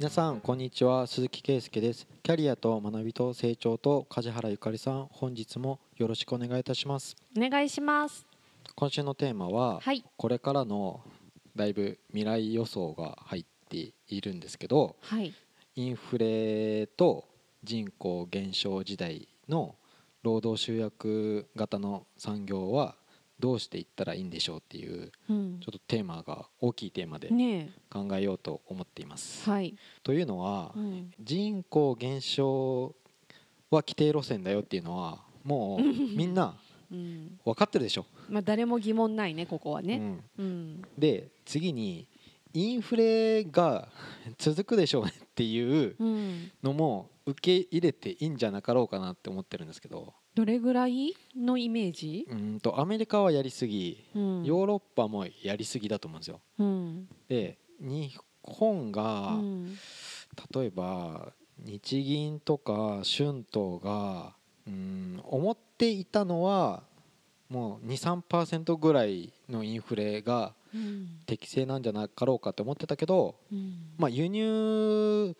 皆さんこんにちは。鈴木圭介です。キャリアと学びと成長と梶原ゆかりさん本日もよろしくお願いいたします。お願いします。今週のテーマは、はい。これからのだいぶ未来予想が入っているんですけどはい。インフレと人口減少時代の労働集約型の産業はどうしていったらいいんでしょうっていううん。ちょっとテーマが大きいテーマでね考えようと思っています。え。はい、というのはうん、人口減少は規定路線だよっていうのはもうみんな うん、分かってるでしょ。まあ誰も疑問ないねここはね。うん。うん。で次にインフレが 続くでしょうねっていううん。のも受け入れていいんじゃなかろうかなって思ってるんですけどどれぐらいのイメージ？うんとアメリカはやりすぎうん。ヨーロッパもやりすぎだと思うんですよ。うん。で日本うがん。例えば日銀とか春闘がうん思っていたのはもう23%ぐらいのインフレがうん。適正なんじゃなかろうかって思ってたけど、うん。まあ、輸入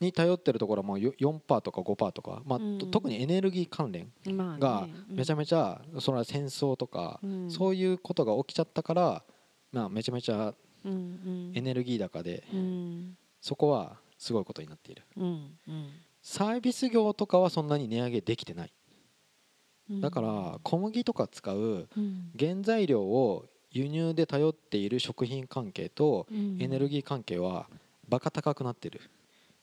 に頼ってるところはもうよ4%とか5%とか、まあうん。と特にエネルギー関連がめちゃめめちゃそれは戦争とか、うん。そういうことが起きちゃったから、まあ、めちゃめちゃうんうん。エネルギー高でうん。そこはすごいことになっている。うんうん。サービス業とかはそんなに値上げできてない。うん。だから小麦とか使ううん。原材料を輸入で頼っている食品関係とうん。エネルギー関係はバカ高くなってる、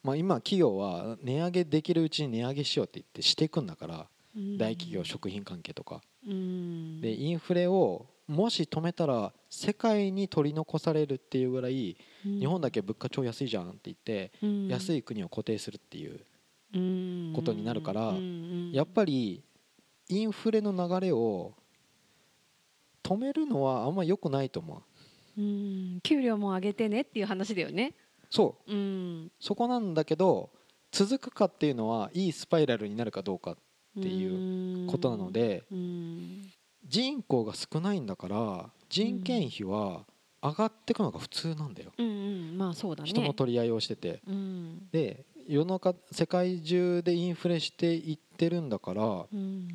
まあ、今企業は値上げできるうちに値上げしようって言ってしていくんだからうん。大企業食品関係とか。うん。でインフレをもし止めたら世界に取り残されるっていうぐらいうん。日本だけ物価超安いじゃんって言ってうん。安い国を固定するっていううん。ことになるからやっぱりインフレの流れを止めるのはあんま良くないと思う。うん。給料も上げてねっていう話だよね。そう。うん、そこなんだけど続くかっていうのはいいスパイラルになるかどうかっていうことなのでうん、人口が少ないんだから人件費は上がっていくのが普通なんだよ。うんうん、まあそうだね。人の取り合いをしてて。うん、で世の中世界中でインフレしていってるんだからうん、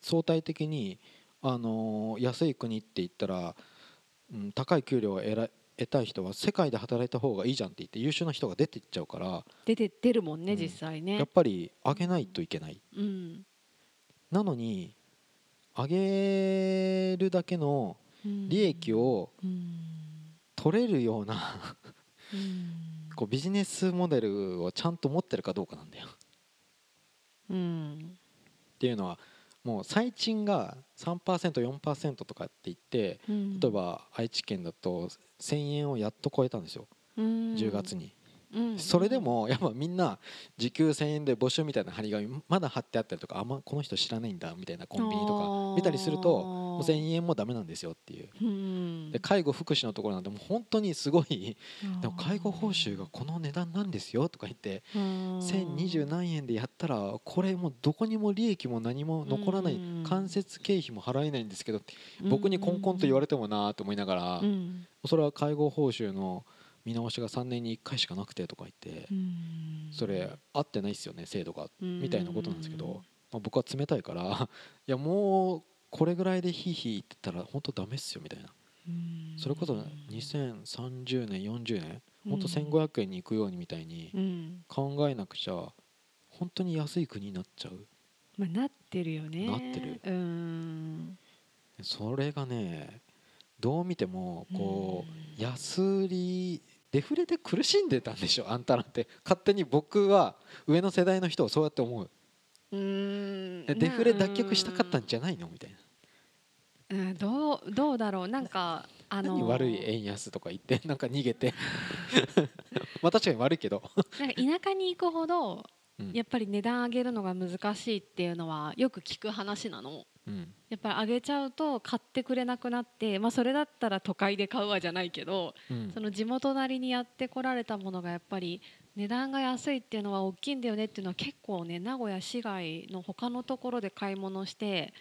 相対的に、あのー安い国って言ったら、うん、高い給料を得ら得たい人は世界で働いた方がいいじゃんって言って優秀な人が出ていっちゃうから出てってるもんね、うん。実際ね。やっぱり上げないといけない。うん、なのに上げるだけの利益をうん、取れるようなうん、こうビジネスモデルをちゃんと持ってるかどうかなんだよ。っうん、ていうのはもう最賃が 3%4% とかって言ってうん。例え、ば愛知県だと1000円をやっと超えたんですよ。10 10月、に。うんそれで、も やっぱみんな時給1000円で募集みたいな張り紙まだ貼ってあったりとかあんまこの人知らないんだみたいなコンビニとか見たりするともう1000円もダメなんですよっていう。うん、で介護福祉のところなんてもう本当にすごい でも介護報酬がこの値段なんですよとか言って1020何円でやったらこれもうどこにも利益も何も残らないうん。間接経費も払えないんですけど僕にコンコンと言われてもなと思いながらうん。それは介護報酬の見直しが3年に1回しかなくてとか言ってうん。それ合ってないっすよね制度がうん。みたいなことなんですけどまあ僕は冷たいから いやもうこれぐらいでヒーヒー言ってたら本当ダメっすよみたいな。うん。それこそ2030年40年本当うん1500円に行くようにみたいにうん。考えなくちゃ本当に安い国になっちゃう。まあ、なってるよね。なってる。うん。それがねどう見てもこう安売りデフレで苦しんでたんでしょ？あんたなんて。勝手に僕は上の世代の人をそうやって思う。うん。えデフレ脱却したかったんじゃないの？みたいうんどうどうだろう。なんか あなの何悪い円安とか言って なんか逃げて。まあ確かに悪いけど、なんか田舎に行くほどうん。やっぱり値段上げるのが難しいっていうのはよく聞く話なの。うんやっぱり上げちゃうと買ってくれなくなって、まあ、それだったら都会で買うわじゃないけどうん。その地元なりにやってこられたものがやっぱり値段が安いっていうのは大きいんだよねっていうのは結構ね名古屋市外の他のところで買い物して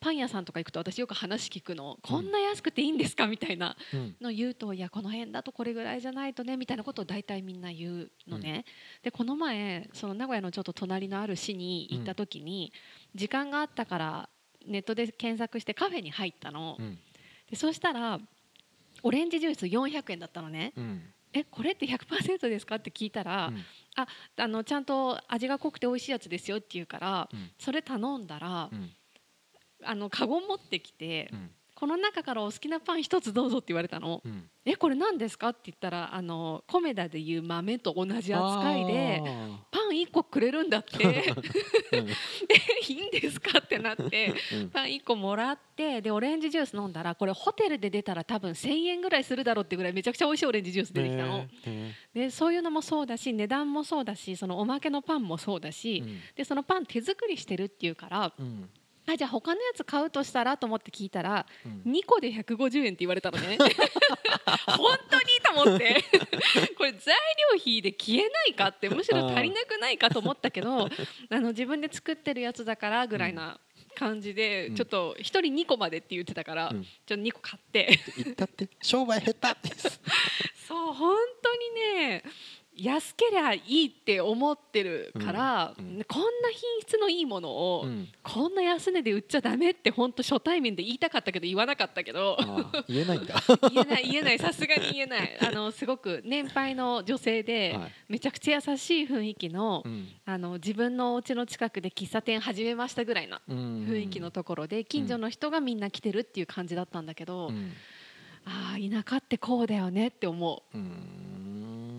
パン屋さんとか行くと私よく話聞くのこんな安くていいんですかみたいなうん。の言うといやこの辺だとこれぐらいじゃないとねみたいなことを大体みんな言うのね、でこの前その名古屋のちょっと隣のある市に行った時に、時間があったからネットで検索してカフェに入ったの、うん。でそしたらオレンジジュース400円だったのね。うん。えこれって100%ですか？って聞いたら、うん。あのちゃんと味が濃くて美味しいやつですよって言うからうん。それ頼んだら、うん。あのカゴ持ってきて、うんこの中からお好きなパン一つどうぞって言われたの。うん。えこれ何ですかって言ったらあのコメダでいう豆と同じ扱いであパン1個くれるんだって。えいいんですかってなってうん。パン1個もらってでオレンジジュース飲んだらこれホテルで出たら多分1,000円ぐらいするだろうってぐらいめちゃくちゃ美味しいオレンジジュース出てきたの。でそういうのもそうだし値段もそうだしそのおまけのパンもそうだへし、ーでそのパン手作りしてるっていうからうんあじゃあ他のやつ買うとしたらと思って聞いたらうん。2個で150円って言われたのね。本当にと思って。これ材料費で消えないかってむしろ足りなくないかと思ったけど あの自分で作ってるやつだからぐらいな感じで、うん。ちょっと1人2個までって言ってたから、うん。ちょっと2個買って。言ったって。商売下手です。そう本当にね安けりゃいいって思ってるから、うんうん。こんな品質のいいものを、うん。こんな安値で売っちゃダメって本当初対面で言いたかったけど言わなかったけど言えないんだ。言えない言えない。さすがに言えない。あのすごく年配の女性で、はい。めちゃくちゃ優しい雰囲気の,、うん。あの自分のお家の近くで喫茶店始めましたぐらいなうん。雰囲気のところで近所の人がみんな来てるっていう感じだったんだけど、うん。ああ田舎ってこうだよねって思う。うん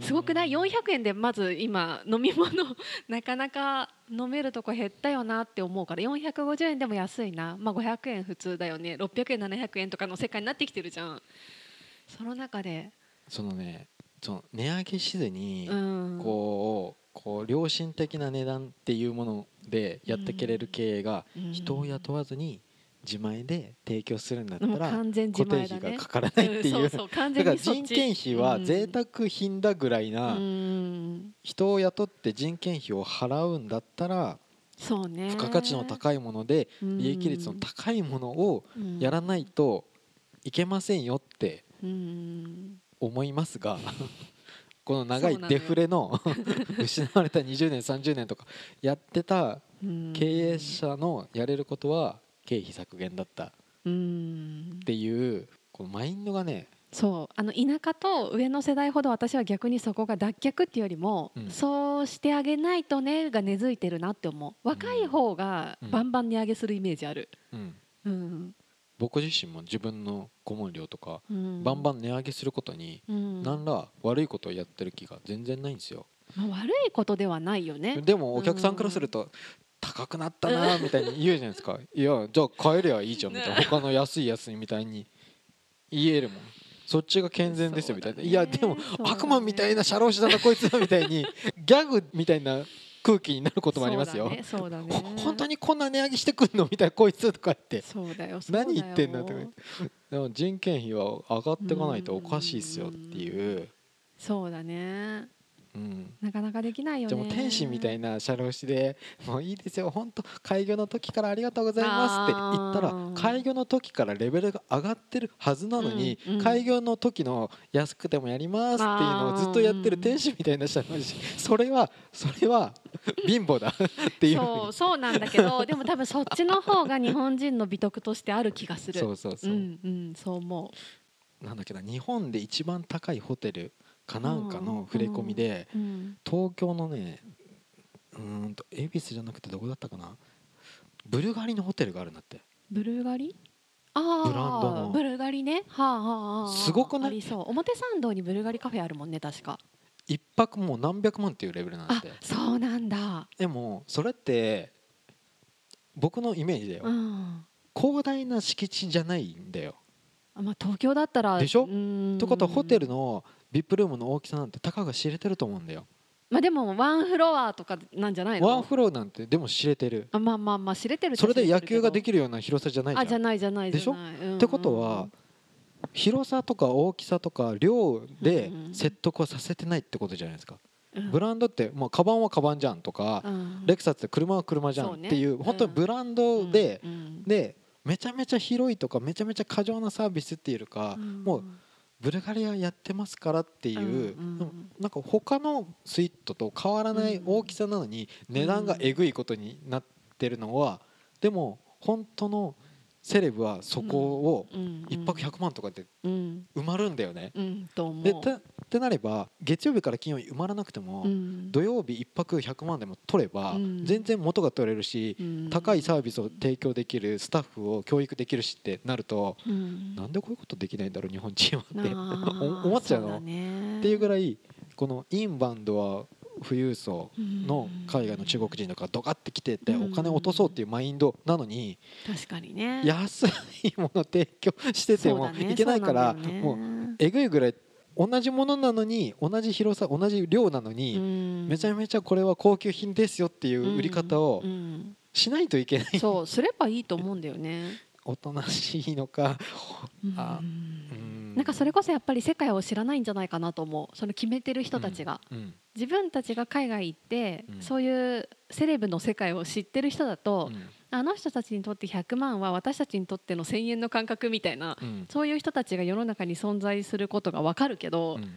すごくない？400円でまず今飲み物 なかなか飲めるとこ減ったよなって思うから。450円でも安いな、まあ、500円普通だよね。600円700円とかの世界になってきてるじゃん。その中で。そのねその値上げしずにうん。こうこう良心的な値段っていうものでやっていけれる経営がうん。人を雇わずに自前で提供するんだったら固定費がかからないっていう。うんそうそう完だから人件費は贅沢品だぐらいなうん。人を雇って人件費を払うんだったらそうね。付加価値の高いもので利益率の高いものをやらないといけませんよってうん。思いますが この長いデフレの 失われた20年30年とかやってたうん。経営者のやれることは経費削減だった。っうん。ていうこのマインドがねそう。あの田舎と上の世代ほど私は逆にそこが脱却っていうよりも、うん。そうしてあげないとねが根付いてるなって思う。若い方がうんバンバン値上げするイメージある、うん。うん。僕自身も自分の顧問料とかうん。バンバン値上げすることにうん。何ら悪いことをやってる気が全然ないんですよ。まあ、悪いことではないよね。でもお客さんからすると高くなったなみたいに言うじゃないですか。いやじゃあ買えりゃいいじゃんみたいな。ね他の安いやつにみたいに言えるもん。そっちが健全ですよみたいな、ねいやでもね。悪魔みたいな社労士だなこいつだみたいに ギャグみたいな空気になることもありますよ、そうだね本当にこんな値上げしてくんのみたいなこいつとか言って。そうだよ何言ってんだとか言って。でも人件費は上がっていかないとおかしいっすよっていう、そうだねうん、なかなかできないよね。じゃあもう天使みたいな社労士でもういいですよ本当開業の時からありがとうございますって言ったら開業の時からレベルが上がってるはずなのに、うんうん。開業の時の安くてもやりますっていうのをずっとやってる天使みたいな社労士それはそれは貧乏だ。っていう。そうそうなんだけどでも多分そっちの方が日本人の美徳としてある気がする。そうそうそう、んうんそう思なんだっけな日本で一番高いホテルかなんかの触れ込みで、東京のねうーんと恵比寿じゃなくてどこだったかな？ブルガリのホテルがあるんだって。ブルガリ？ああブランドの。ブルガリね。はあはあはあ。すごくない？ありそう。表参道にブルガリカフェあるもんね確か。一泊もう何百万っていうレベルなんだっあてそうなんだ。でもそれって僕のイメージだよ、うん。広大な敷地じゃないんだよ。まあ東京だったらでしょ？ってことはホテルの VIP ルームの大きさなんてたかが知れてると思うんだよ。まあでもワンフロアとかなんじゃないの？ワンフロアなんてでも知れてる。あまあまあまあ知れてるそれで野球ができきるような広さじゃないじゃん。あじゃないじゃないでしょじゃない。うんうんってことは広さとか大きさとか量で説得をさせてないってことじゃないですか。うん。ブランドってまあカバンはカバンじゃんとかうん。レクサスって車は車じゃんっていう本当にブランドでうんうん。でめちゃめちゃ広いとかめちゃめちゃ過剰なサービスっていうか、もうブルガリアやってますからっていう、うんうんなんか他のスイートと変わらない大きさなのに値段がえぐいことになってるのは、でも本当のセレブはそこを1泊100万とかでうん。埋まるんだよね。うん。う。でたってなれば月曜日から金曜日埋まらなくても、うん。土曜日1泊100万でも取れば、うん。全然元が取れるし、うん。高いサービスを提供できるスタッフを教育できるしってなると、うん。なんでこういうことできないんだろう日本人はって 思っちゃうの？っていうぐらいこのインバウンドは富裕層の海外の中国人とかドカって来ててうん。お金を落とそうっていうマインドなのに確かにね。安いもの提供しててもいけないからもうえぐいぐらい同じものなのに同じ広さ同じ量なのにうん。めちゃめちゃこれは高級品ですよっていう売り方をうん。しないといけない。そうすればいいと思うんだよね。おとなしいのか。あううん。んなんかそれこそやっぱり世界を知らないんじゃないかなと思う。その決めてる人たちが、うん。自分たちが海外行って、うん。そういうセレブの世界を知ってる人だと、うんあの人たちにとって100万は私たちにとっての1000円の感覚みたいなうん。そういう人たちが世の中に存在することが分かるけど、うん。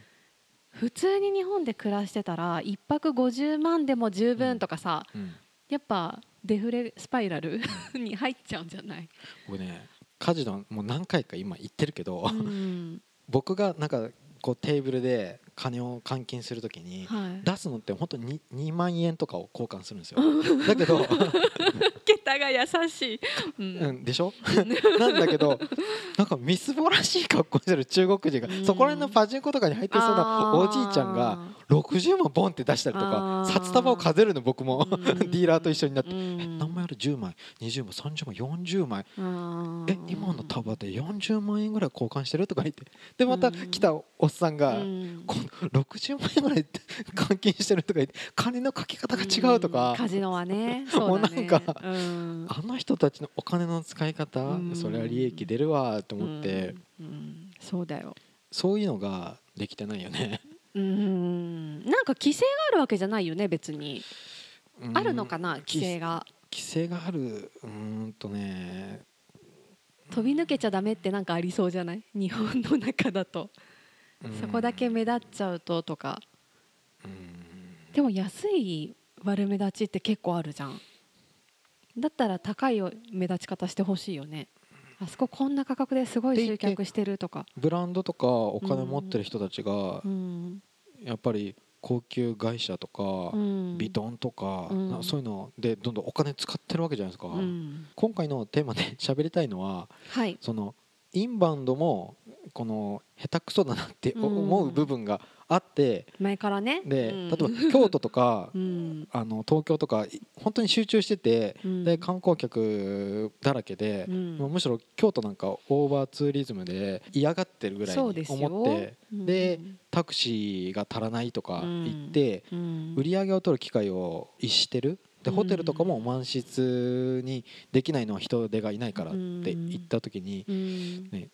普通に日本で暮らしてたら1泊50万でも十分とかさ、うん。やっぱデフレスパイラル に入っちゃうんじゃない、僕ねカジノもう何回か今言ってるけど、うん 僕がなんかこうテーブルで金を換金するときにはい、出すのって本当に 2, 万円とかを交換するんですよ。だけど、桁が優しい、うん。うん、でしょ？なんだけどなんかみすぼらしい格好してる中国人がうん。そこら辺のパチンコとかに入ってそうなおじいちゃんが60万ボンって出したりとか札束を数えるの僕もうんディーラーと一緒になってうん何枚ある？10枚。20枚。30枚。40枚。あえ今の束で40万円ぐらい交換してる？とか言って。でまた来たおっさんが、うん。この60万円ぐらい換金してる？とか言って金のかけ方が違うとか、カジノはね もうなんかうん。あの人たちのお金の使い方、うん。それは利益出るわと思って、そうだよ。そういうのができてないよね。うん。なんか規制があるわけじゃないよね別に。うん。あるのかな規制が。規制があるうーんとね。飛び抜けちゃダメってなんかありそうじゃない？日本の中だと。うんそこだけ目立っちゃうととか。うん。でも安い悪目立ちって結構あるじゃん。だったら高い目立ち方してほしいよねあそここんな価格ですごい集客してるとか。ブランドとかお金持ってる人たちがうん。やっぱり高級会社とか、うん。ビトンとか、そういうのでどんどんお金使ってるわけじゃないですか、うん。今回のテーマで 喋りたいのははい。そのインバウンドもこの下手くそだなって思う部分があって、前からね。でうん。例えば京都とか うん。あの東京とかい本当に集中してて、うん。で観光客だらけで、むしろ京都なんかオーバーツーリズムで嫌がってるぐらいに思ってうん。でタクシーが足らないとか言って、うん。売り上げを取る機会を逸してるでうん。ホテルとかも満室にできないのは人手がいないからって言った時にうん。ね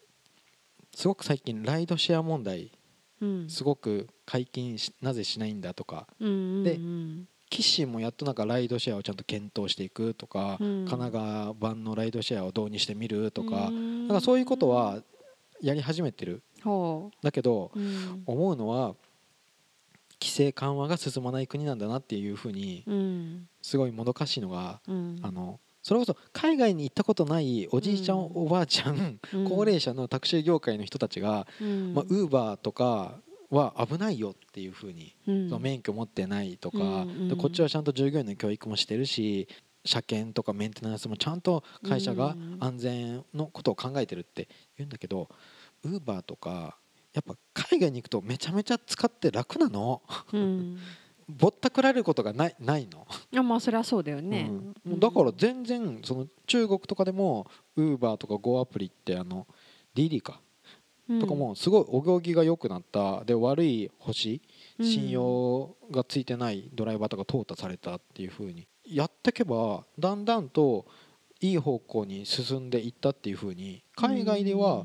すごく最近ライドシェア問題うん。すごく解禁しなぜしないんだとか。うんでうん。キッシーもやっとなんかライドシェアをちゃんと検討していくとかうん。神奈川版のライドシェアを導入してみるとかうん。なんかそういうことはやり始めてる。ほだけど思うのは規制緩和が進まない国なんだなっていうふうにうん。すごいもどかしいのがうん。あのそれこそ海外に行ったことないおじいちゃん、うん。おばあちゃん、うん。高齢者のタクシー業界の人たちが、うん。まあ、ウーバーとかは危ないよっていうふうに、うん。免許持ってないとか、うん。でこっちはちゃんと従業員の教育もしてるし車検とかメンテナンスもちゃんと会社がうん。安全のことを考えてるって言うんだけどウーバーとかやっぱ海外に行くとめちゃめちゃ使って楽なの？うん。ぼったくられることがないないの？いやまあそれはそうだよね。うん。だから全然その中国とかでもウーバーとか Go アプリってあの DD か？とかもすごいお行儀が良くなった。で悪い星うん。信用がついてないドライバーとか淘汰されたっていう風にやってけばだんだんといい方向に進んでいったっていう風に海外では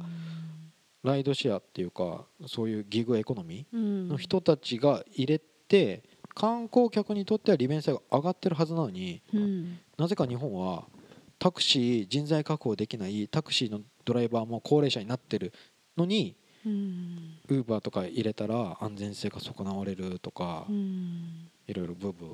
ライドシェアっていうかそういうギグエコノミーのの人たちが入れて観光客にとっては利便性が上がってるはずなのにうん。なぜか日本はタクシー人材確保できないタクシーのドライバーも高齢者になってるのにうん。ウーバーとか入れたら安全性が損なわれるとかうん。いろいろブーブー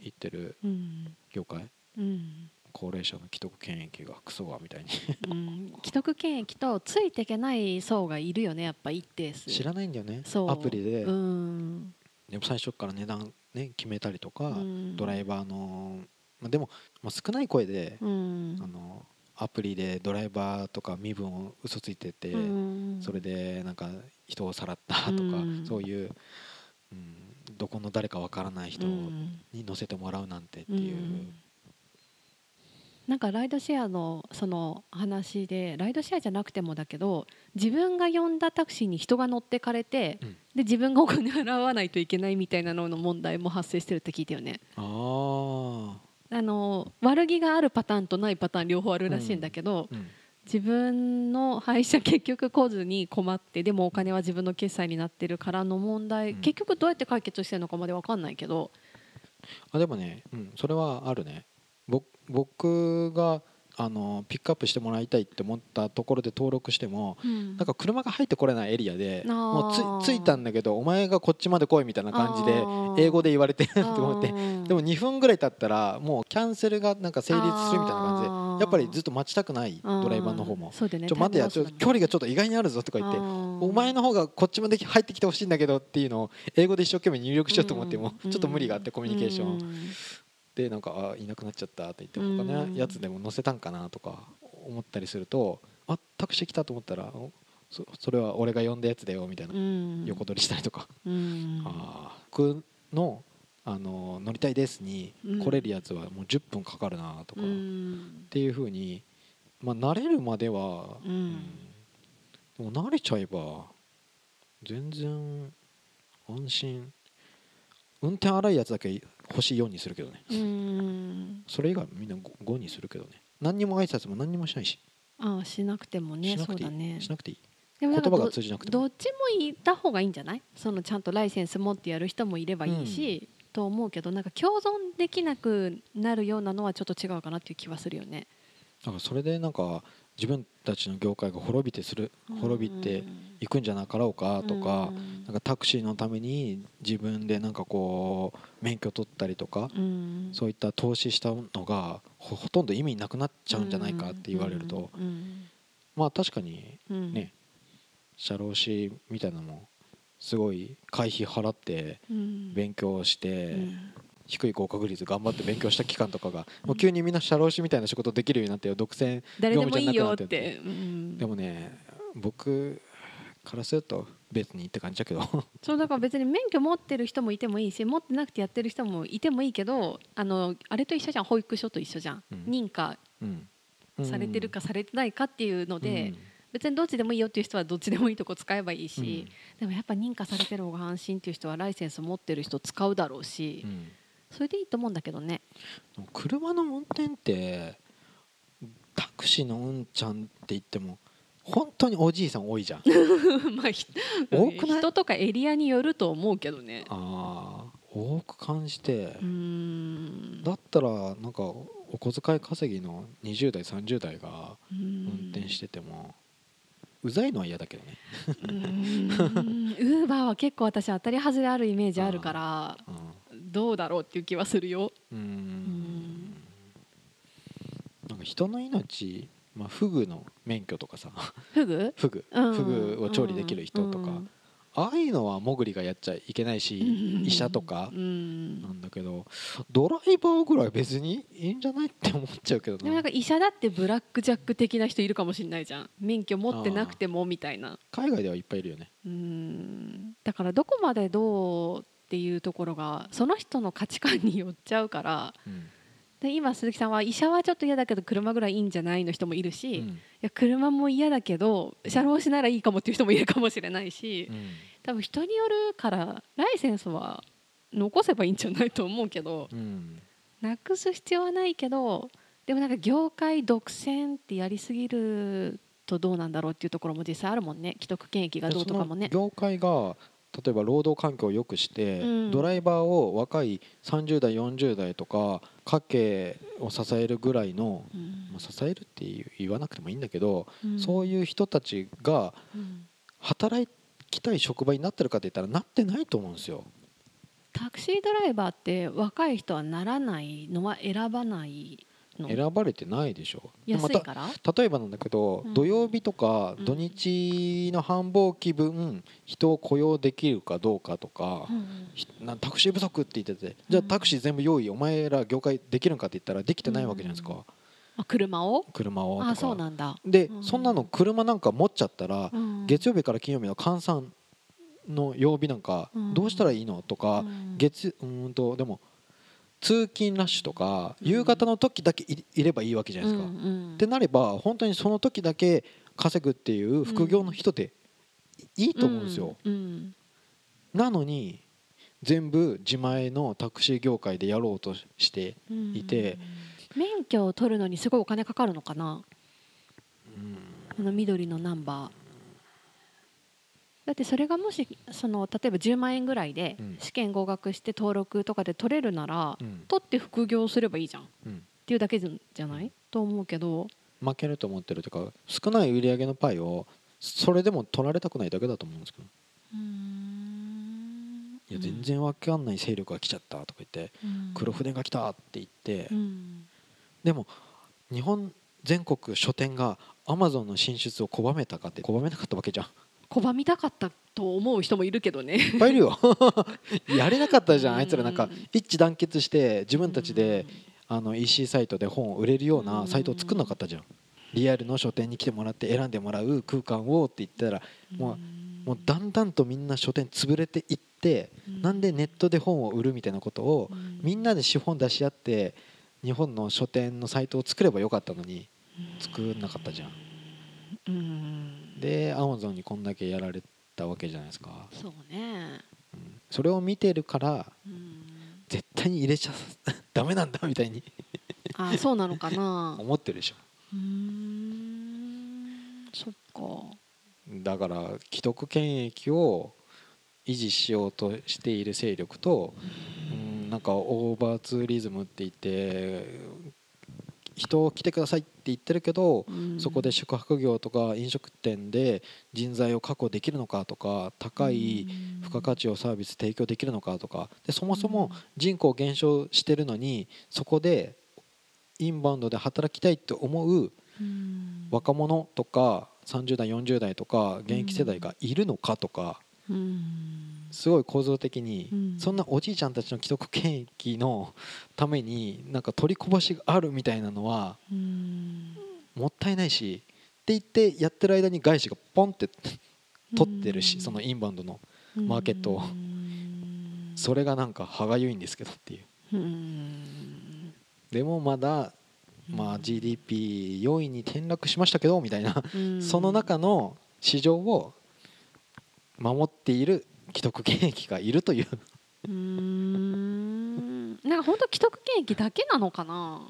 言ってるうん。業界。うん高齢者の既得権益がクソがみたいに。うん。既得権益とついていけない層がいるよねやっぱ一定数。知らないんだよね。アプリで。うん。でも最初から値段ね決めたりとかうん。ドライバーのまあでもまあ少ない声でうん。あのアプリでドライバーとか身分を嘘ついててうん。それでなんか人をさらったとかうん。そういううんどこの誰かわからない人うんに乗せてもらうなんてっていううんなんかライドシェアのその話でライドシェアじゃなくてもだけど自分が呼んだタクシーに人が乗ってかれて、うん。で自分がお金払わないといけないみたいなのの問題も発生してるって聞いたよね。ああの悪気があるパターンとないパターン両方あるらしいんだけど、あうん。自分の配車結局来ずに困ってでもお金は自分の決済になってるからの問題、うん。結局どうやって解決してるのかまで分かんないけど、あでもね、うん、それはあるね。ぼ僕があのピックアップしてもらいたいって思ったところで登録してもうん。なんか車が入ってこれないエリアでもうつ着いたんだけどお前がこっちまで来いみたいな感じで英語で言われてるって思ってでも2分ぐらい経ったらもうキャンセルがなんか成立するみたいな感じでやっぱりずっと待ちたくないドライバーの方も。うだよね。ちょ待てやちょ距離がちょっと意外にあるぞとか言ってお前の方がこっちまで入ってきてほしいんだけどっていうのを英語で一生懸命入力しようと思ってもうん。ちょっと無理があってコミュニケーション。うんでなんかあいなくなっちゃったって言ってうん他のやつでも乗せたんかなとか思ったりするとあタクシー来たと思ったらおそそれは俺が呼んだやつだよみたいなうん。横取りしたりとか、うん。あー僕のあの乗りたいですにうん。来れるやつはもう10分かかるなとか、うっんていうふうに、まあ、慣れるまでは、うん。でも慣れちゃえば全然安心。運転荒いやつだけ星4にするけどね。うん。それ以外みんな 5, 5にするけどね。何にも挨拶も何にもしないし。ああしなくてもねしなくていい、そうだね。しなくていい。言葉が通じなくても。どっちもいた方がいいんじゃない？そのちゃんとライセンス持ってやる人もいればいいし、と思うけどなんか共存できなくなるようなのはちょっと違うかなっていう気はするよね。だからそれでなんか自分たちの業界が滅びてする滅びていくんじゃなかろうかとかなんかタクシーのために自分でなんかこう免許取ったりとかうん。そういった投資したのがほほとんど意味なくなっちゃうんじゃないかって言われるとうん。まあ確かにうん。ね社労士みたいなのもすごい会費払ってうん。勉強しうてん低い合格率頑張って勉強した期間とかがもう急にみんな社労士みたいな仕事できるようになってよ独占誰でもいいよって。て。うん。でもね僕からすると別にって感じだけど。そうだから別に免許持ってる人もいてもいいし持ってなくてやってる人もいてもいいけどあのあれと一緒じゃん保育所と一緒じゃん、うん。認可うん。されてるかされてないかっていうので、うん。別にどっちでもいいよっていう人はどっちでもいいとこ使えばいいし、でもやっぱ認可されてる方が安心っていう人はライセンス持ってる人使うだろうし、うんそれでいいと思うんだけどね。車の運転ってタクシーのうんちゃんって言っても本当におじいさん多いじゃん。まあひ多くない？人とかエリアによると思うけどね。あー多く感じて。だったらなんかお小遣い稼ぎの20代30代が運転しててもうざいのは嫌だけどね、ウーバーは結構私当たり外れあるイメージあるからうん。どうだろうっていう気はするよ。うん。ん。なんか人の命、まあ、フグの免許とかさ。フグ？フグ。うん。フグを調理できる人とか、うんああいうのはモグリがやっちゃいけないし、医者とか。うん。なんだけどドライバーぐらい別にいいんじゃないって思っちゃうけどな。でもなんか医者だってブラックジャック的な人いるかもしれないじゃん。免許持ってなくてもみたいな。海外ではいっぱいいるよね。うん。だからどこまでどうっていうところがその人の価値観によっちゃうからうんで今鈴木さんは医者はちょっと嫌だけど車ぐらいいいんじゃないの人もいるし、いうん。や車も嫌だけど車労士ならいいかもっていう人もいるかもしれないしうん。多分人によるからライセンスは残せばいいんじゃないと思うけどうん。なくす必要はないけどでもなんか業界独占ってやりすぎるとどうなんだろうっていうところも実際あるもんね。既得権益がどうとかもね。業界が例えば労働環境を良くして、うん。ドライバーを若い30代40代とか家計を支えるぐらいの、うん。まあ、支えるって言わなくてもいいんだけど、うん。そういう人たちがうん。働きたい職場になってるかって言ったらなってないと思うんですよ。タクシードライバーって若い人はならないのは選ばないの。選ばれてないでしょ。でまた安いから？例えばなんだけど、うん。土曜日とかうん。土日の繁忙期分人を雇用できるかどうかとか、うんひなタクシー不足って言っててじゃあタクシー全部用意お前ら業界できるんかって言ったらできてないわけじゃないですか、あ車を？車をとか。あそうなんだ。で、うんそんなの車なんか持っちゃったら、うん。月曜日から金曜日の換算の曜日なんかうん。どうしたらいいのとか、うん。月うーんとでも通勤ラッシュとかうん。夕方の時だけいいればいいわけじゃないですか。うんうん。ってなれば本当にその時だけ稼ぐっていう副業の人でいいと思うんですよ。うん。なのに全部自前のタクシー業界でやろうとして、うん。いて免許を取るのにすごいお金かかるのかな？うん。この緑のナンバーだってそれがもしその例えば10万円ぐらいでうん。試験合格して登録とかで取れるならうん。取って副業すればいいじゃん。っうん。ていうだけじゃない？と思うけど。負けると思ってるというか少ない売り上げのパイをそれでも取られたくないだけだと思うんですけど。いや全然わかんない勢力が来ちゃったとか言ってうん。黒船が来たって言って。うん。でも日本全国書店がアマゾンの進出を拒めたかって拒めなかったわけじゃん拒みたかったと思う人もいるけどね。いっぱいいるよ。やれなかったじゃん。あいつらなんかうん。一致団結して自分たちであの EC サイトで本を売れるよううなん。サイトを作んなかったじゃん。リアルの書店に来てもらって選んでもらう空間をって言ったらもうもうだんだんとみんな書店潰れていってなんでネットで本を売るみたいなことをみんなで資本出し合って日本の書店のサイトを作ればよかったのに作んなかったじゃんでアマゾンにこんだけやられたわけじゃないですか、そうね。うん。それを見てるからうん。絶対に入れちゃ ダメなんだみたいにあそうなのかな。思ってるでしょ。うーん。そっか。だから既得権益を維持しようとしている勢力と、うん、なんかオーバーツーリズムって言って人を来てくださいって言ってるけど、うん。そこで宿泊業とか飲食店で人材を確保できるのかとか高い付加価値をサービス提供できるのかとかでそもそも人口減少してるのにそこでインバウンドで働きたいって思ううん。若者とか30代40代とか現役世代がいるのかとかうんすごい構造的にうん。そんなおじいちゃんたちの既得権益のためになんか取りこぼしがあるみたいなのはうん。もったいないしって言ってやってる間に外資がポンって取ってるしそのインバウンドのマーケットを。うんそれがなんか歯がゆいんですけどっていう。うん。でもまだまあ GDP4 位に転落しましたけどみたいな。うん。その中の市場を守っている既得権益がいるという。うーん。なんか本当既得権益だけなのかな？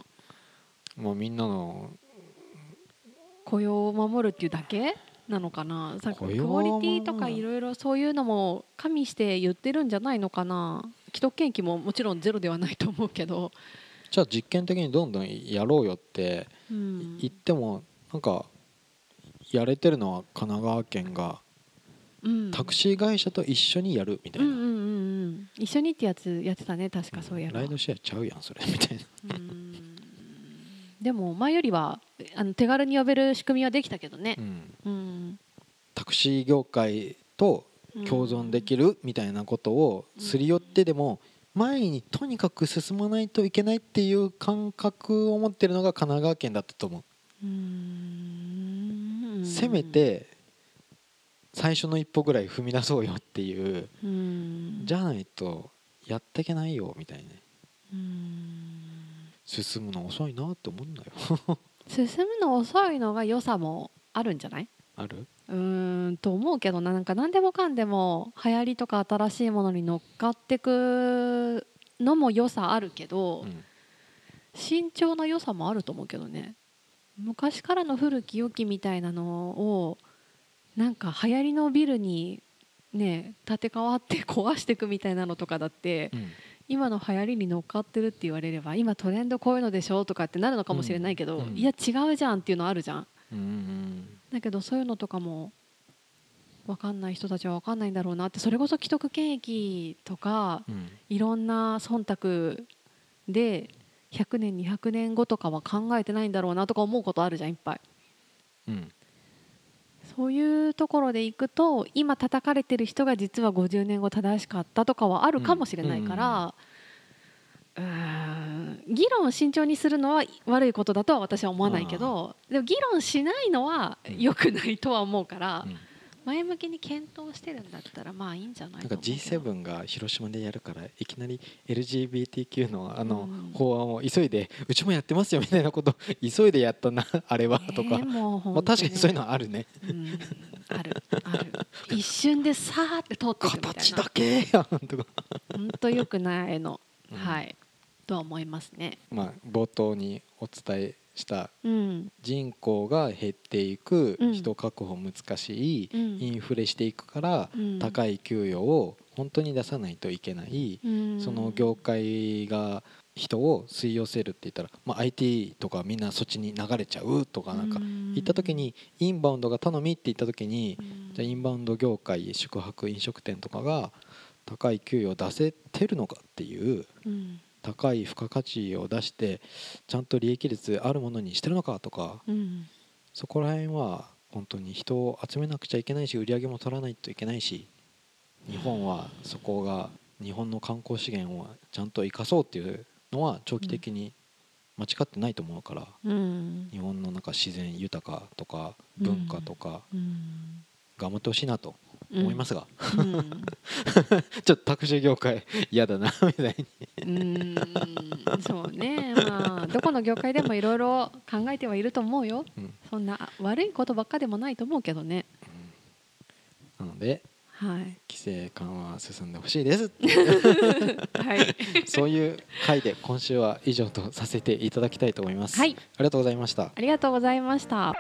もうみんなの雇用を守るっていうだけなのかな？さクオリティとかいろいろそういうのも加味して言ってるんじゃないのかな？既得権益ももちろんゼロではないと思うけど、じゃあ実験的にどんどんやろうよってうん。言ってもなんかやれてるのは神奈川県がうんタクシー会社と一緒にやるみたいな、うんうんうんうん。一緒にってやつやってたね確かそういえば。ライドシェアちゃうやんそれみたいな。うん。でも前よりはあの手軽に呼べる仕組みはできたけどね。タクシー業界と共存できるみたいなことをすり寄ってでも前にとにかく進まないといけないっていう感覚を持ってるのが神奈川県だったと思う、うん。せめて最初の一歩ぐらい踏み出そうよっていううん。じゃないとやっていけないよみたいな。うん。進むの遅いなって思うんだよ。進むの遅いのが良さもあるんじゃない？ある？うーんと思うけどななんか何でもかんでも流行りとか新しいものに乗っかってくのも良さあるけど、うん。慎重な良さもあると思うけどね。昔からの古き良きみたいなのをなんか流行りのビルにね建て替わって壊していくみたいなのとかだってうん。今の流行りに乗っかってるって言われれば今トレンドこういうのでしょとかってなるのかもしれないけど、うん。うんいや違うじゃんっていうのあるじゃん。うんうんだけどそういうのとかも分かんない人たちは分かんないんだろうなってそれこそ既得権益とかうん。いろんな忖度で100年200年後とかは考えてないんだろうなとか思うことあるじゃんいっぱい。うんそういうところでいくと今叩かれてる人が実は50年後正しかったとかはあるかもしれないから、うーん議論を慎重にするのは悪いことだとは私は思わないけどでも議論しないのは良くないとは思うから、うん前向きに検討してるんだったらまあいいんじゃないかと思うけど G7 が広島でやるからいきなり LGBTQ のあのうん。法案を急いでうちもやってますよみたいなこと急いでやったな あれはとか。もう確かにそういうのはあるね。うんあるある。一瞬でさーって通っていくみたいな。形だけやんとか。本当良くないの、うん。はい。とは思いますね。まあ冒頭にお伝えした。うん。人口が減っていくうん。人確保難しいうん。インフレしていくからうん。高い給与を本当に出さないといけない。うん。その業界が人を吸い寄せるって言ったら、まあ、IT とかみんなそっちに流れちゃうとかなんか言った時にインバウンドが頼みって言った時にじゃあインバウンド業界宿泊飲食店とかが高い給与を出せてるのかっていううん高い付加価値を出してちゃんと利益率あるものにしてるのかとかうん。そこら辺は本当に人を集めなくちゃいけないし売り上げも取らないといけないし日本はそこが日本の観光資源をちゃんと生かそうっていうのは長期的に間違ってないと思うからうん。日本のなんか自然豊かとか文化とかうん。頑張ってほしいなと思いますが、うん。ちょっとタクシー業界嫌だな みたいに。うん。そうね。まあどこの業界でもいろいろ考えてはいると思うよ。うん。そんな悪いことばっかでもないと思うけどね。なのではい。規制緩和進んでほしいです。はい。そういう回で今週は以上とさせていただきたいと思います、はい。ありがとうございました。ありがとうございました